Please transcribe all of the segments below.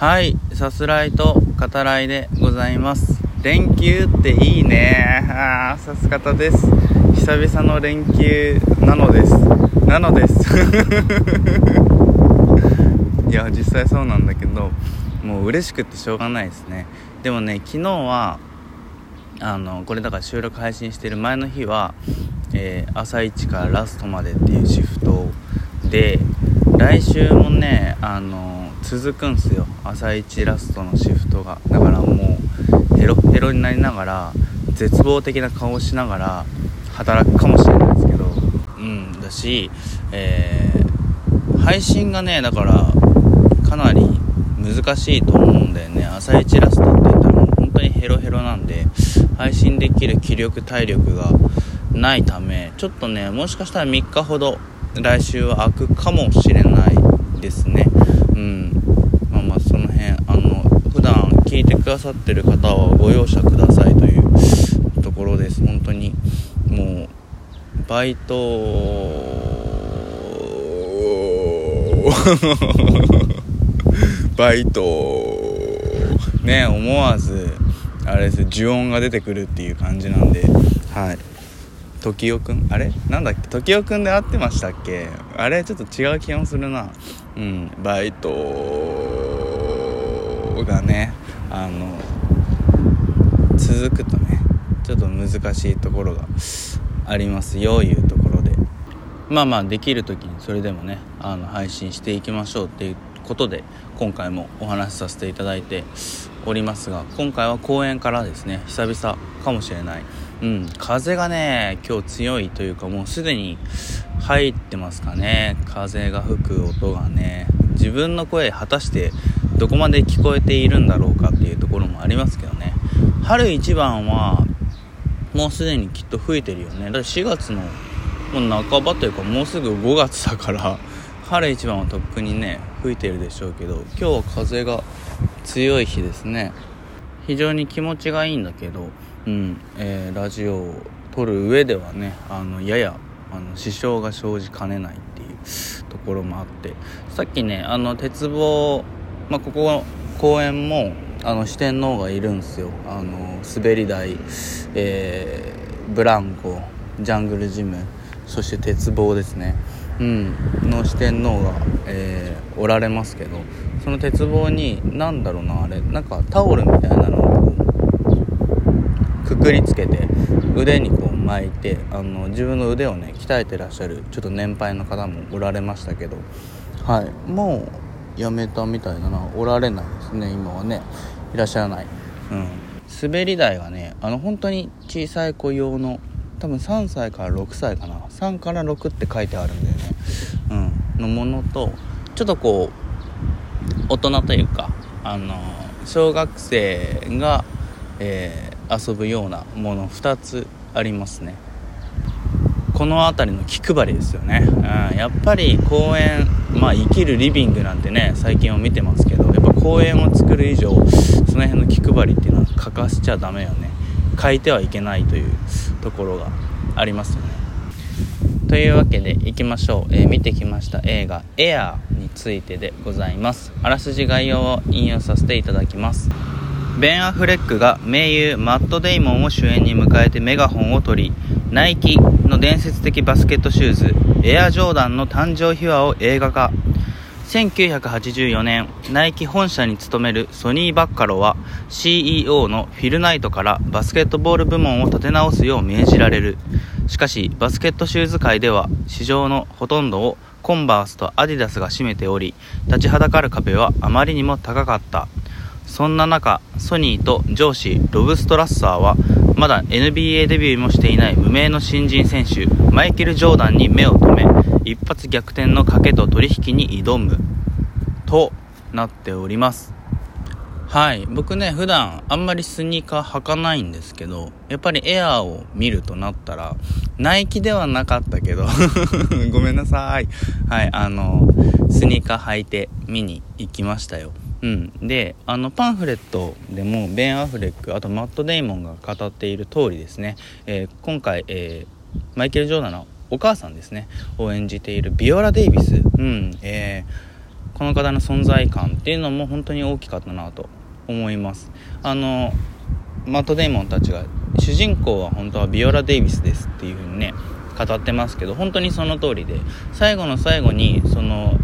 はいさすらいと語らいでございます。連休っていいね。あさす方です。久々の連休なのです。なのです。いや実際そうなんだけどもう嬉しくってしょうがないですね。でもね昨日はあのこれだから収録配信してる前の日は、えー、朝一からラストまでっていうシフトで来週もねあの続くんすよ。朝一ラストのシフトが。だからもうヘロヘロになりながら絶望的な顔をしながら働くかもしれないですけど。うんだし、えー、配信がねだからかなり難しいと思うんだよね。朝一ラストって言ったらもう本当にヘロヘロなんで配信できる気力体力がないため。ちょっとねもしかしたら3日ほど来週は開くかもしれないですね。うん。まあまあその辺あの普段聞いてくださってる方はご容赦くださいというところです。本当にもうバイト バイトね思わずあれです呪音が出てくるっていう感じなんではい。時代くん？あれ？なんだっけ？時代くんで合ってましたっけ？あれちょっと違う気もするな。うん。バイトがねあの続くとねちょっと難しいところがありますよいうところで。まあまあできる時にそれでもねあの配信していきましょうっていうことで今回もお話しさせていただいておりますが今回は公園からですね久々かもしれない。うん。風がね今日強いというかもうすでに入ってますかね。風が吹く音がね。自分の声果たしてどこまで聞こえているんだろうかっていうところもありますけどね。春一番はもうすでにきっと吹いてるよね。だから4月のもう半ばというかもうすぐ5月だから春一番はとっくにね吹いてるでしょうけど今日は風が強い日ですね。非常に気持ちがいいんだけどうん。えー、ラジオを撮る上ではねあのややあの支障が生じかねないっていうところもあって。さっきねあの鉄棒、まあ、ここ公園もあの四天王がいるんですよ。あの滑り台、えー、ブランコジャングルジムそして鉄棒ですね。うん。の四天王が、えー、おられますけどその鉄棒に何だろうなあれなんかタオルみたいなのをくくりつけて腕にこう巻いてあの自分の腕をね鍛えてらっしゃるちょっと年配の方もおられましたけどはい。もうやめたみたいだな。おられないですね今はね。いらっしゃらない。うん。滑り台がねあの本当に小さい子用の多分3歳から6歳かな。3から6って書いてあるんだよね。うん。のものとちょっとこう大人というかあの小学生が、えー遊ぶようなもの2つありますね。この辺りの気配りですよね、うん、やっぱり公園まあ生きるリビングなんてね最近は見てますけどやっぱ公園を作る以上その辺の気配りっていうのは欠かしちゃダメよね。変えてはいけないというところがありますよね。というわけでいきましょう、えー、見てきました。映画「エアー」についてでございます。あらすじ概要を引用させていただきます。ベン・アフレックが盟友マット・デイモンを主演に迎えてメガホンを取りナイキの伝説的バスケットシューズエアジョーダンの誕生秘話を映画化。1984年ナイキ本社に勤めるソニー・バッカロは CEO のフィル・ナイトからバスケットボール部門を立て直すよう命じられる。しかしバスケットシューズ界では市場のほとんどをコンバースとアディダスが占めており立ちはだかる壁はあまりにも高かった。そんな中ソニーと上司ロブ・ストラッサーはまだ NBA デビューもしていない無名の新人選手マイケル・ジョーダンに目を留め一発逆転の賭けと取引に挑む。となっております。はい。僕ね普段あんまりスニーカー履かないんですけどやっぱりエアーを見るとなったらナイキではなかったけど ごめんなさい。はい。あのスニーカー履いて見に行きましたよ。うん、であのパンフレットでもベン・アフレックあとマット・デイモンが語っている通りですね、えー、今回、えー、マイケル・ジョーダンのお母さんですね。を演じているビオラ・デイビス、うん。えー、この方の存在感っていうのも本当に大きかったなと思います。あのマット・デイモンたちが主人公は本当はビオラ・デイビスですっていう風にね語ってますけど本当にその通りで最後の最後にその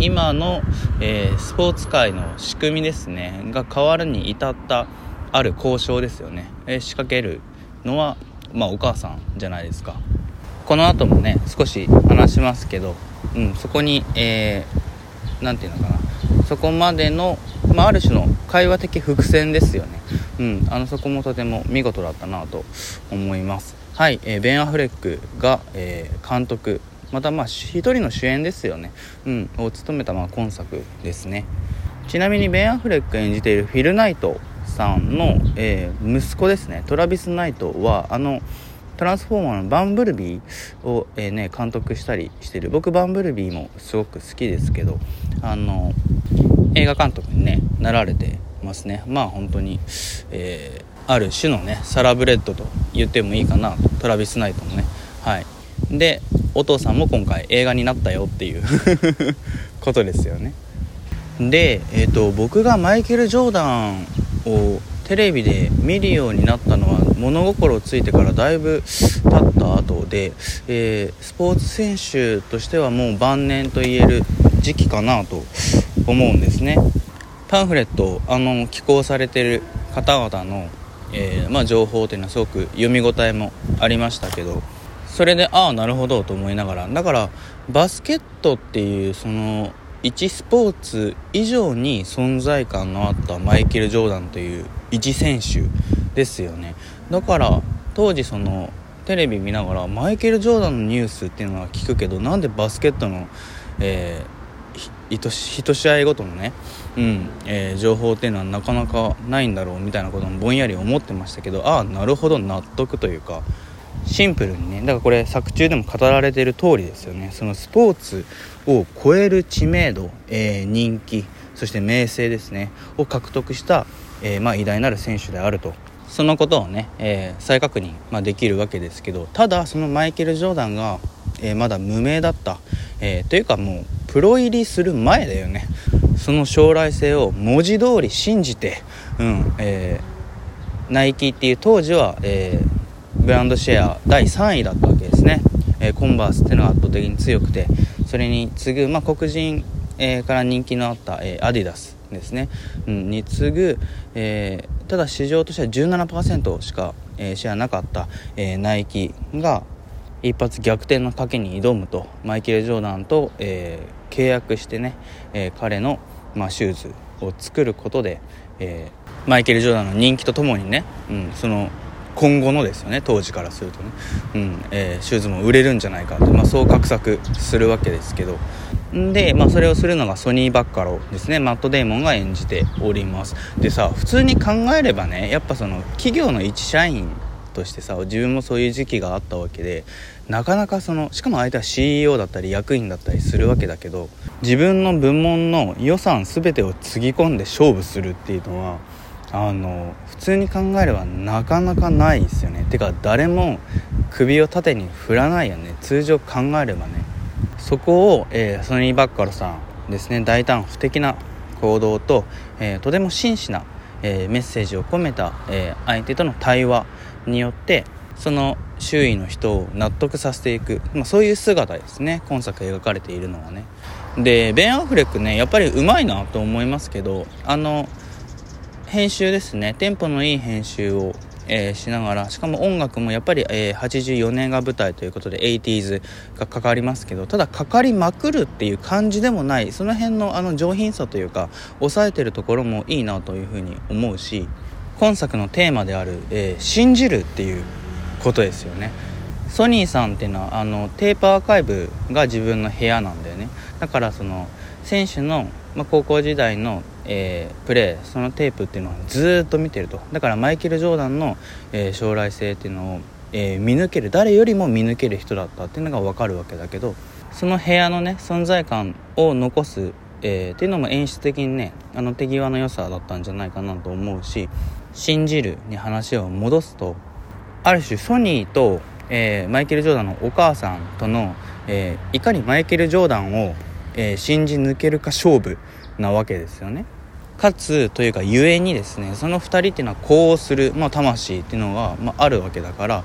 今の、えー、スポーツ界の仕組みですね。が変わるに至ったある交渉ですよね、えー、仕掛けるのは、まあ、お母さんじゃないですか。この後もね少し話しますけど、うん、そこに何、えー、て言うのかな。そこまでの、まあ、ある種の会話的伏線ですよね、うん、あのそこもとても見事だったなと思います。はい、えー、ベン・アフレックが、えー、監督またまあ一人の主演ですよね、うん、を務めたまあ今作ですね。ちなみにベン・アフレック演じているフィル・ナイトさんの、えー、息子ですね。トラビス・ナイトはあのトランスフォーマーのバンブルビーを、えー、ね、監督したりしてる。僕バンブルビーもすごく好きですけどあの映画監督にねなられてますね。まあ本当に、えー、ある種のねサラブレッドと言ってもいいかなと。トラビス・ナイトのね。はい。でお父さんも今回映画になったよっていう。ことですよね。で、えーと、僕がマイケル・ジョーダンをテレビで見るようになったのは物心ついてからだいぶ経った後で、えー、スポーツ選手としてはもう晩年と言える時期かなと思うんですね。パンフレットあの寄稿されてる方々の、えー、まあ、情報っていうのはすごく読み応えもありましたけどそれでああなるほどと思いながら。だからバスケットっていうその1スポーツ以上に存在感のあったマイケル・ジョーダンという1選手ですよね。だから当時そのテレビ見ながらマイケル・ジョーダンのニュースっていうのは聞くけどなんでバスケットの、えー、1試合ごとのね、うんえー、情報っていうのはなかなかないんだろうみたいなこともぼんやり思ってましたけどああなるほど納得というかシンプルにねだからこれ作中でも語られている通りですよね。そのスポーツを超える知名度、えー、人気そして名声ですね。を獲得した、えー、まあ、偉大なる選手であると。そのことをね、えー、再確認、まあ、できるわけですけどただそのマイケル・ジョーダンが、えまだ無名だった、えというかもうプロ入りする前だよね。その将来性を文字通り信じて、うんえナイキっていう当時は、えーブランドシェア第3位だったわけですね、えー、コンバースっていうのが圧倒的に強くてそれに次ぐ、まあ、黒人、えー、から人気のあった、えー、アディダスですね、うん、に次ぐ、えただ市場としては17%しか、えシェアなかった、えナイキが一発逆転の賭けに挑むとマイケル・ジョーダンと、え契約してね、え彼の、まあ、シューズを作ることで、えマイケル・ジョーダンの人気とともにね、うん、その今後のですよね当時からするとね、うんえー、シューズも売れるんじゃないかと、まあ、そう画策するわけですけど。で、まあ、それをするのがソニー・バッカローですね。マット・デーモンが演じております。でさ普通に考えればねやっぱその企業の一社員としてさ自分もそういう時期があったわけでなかなかそのしかも相手は CEO だったり役員だったりするわけだけど自分の部門の予算全てをつぎ込んで勝負するっていうのはあの普通に考えればなかなかないですよね。てか誰も首を縦に振らないよね。通常考えればね。そこを、えー、ソニー・バッカロさんですね。大胆不敵な行動と、えー、とても真摯な、えー、メッセージを込めた、え相手との対話によってその周囲の人を納得させていく、まあ、そういう姿ですね。今作描かれているのはね。でベン・アフレックねやっぱりうまいなと思いますけどあの編集ですね。テンポのいい編集を、えー、しながらしかも音楽もやっぱり、えー、84年が舞台ということで 80s がかかりますけどただかかりまくるっていう感じでもないその辺のあの上品さというか抑えてるところもいいなというふうに思うし今作のテーマである、えー、信じるっていうことですよね。ソニーさんっていうのはあのテープアーカイブが自分の部屋なんだよね。だからその選手の、まあ、高校時代のえー、プレーそのテープっていうのをずっと見てると。だからマイケル・ジョーダンの、えー、将来性っていうのを、えー、見抜ける。誰よりも見抜ける人だったっていうのが分かるわけだけどその部屋のね存在感を残す、えっていうのも演出的にねあの手際の良さだったんじゃないかなと思うし信じるに話を戻すとある種ソニーと、えマイケル・ジョーダンのお母さんとの、えいかにマイケル・ジョーダンをえー、信じ抜けるか勝負なわけですよね。かつというかゆえにですねその2人っていうのはこうする、まあ、魂っていうのが、まあ、あるわけだから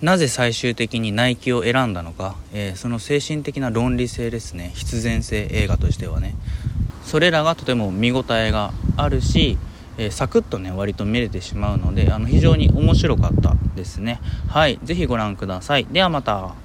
なぜ最終的にナイキを選んだのか、えー、その精神的な論理性ですね必然性映画としてはね。それらがとても見応えがあるし、えー、サクッとね割と見れてしまうのであの非常に面白かったですね。はい是非ご覧ください。ではまた。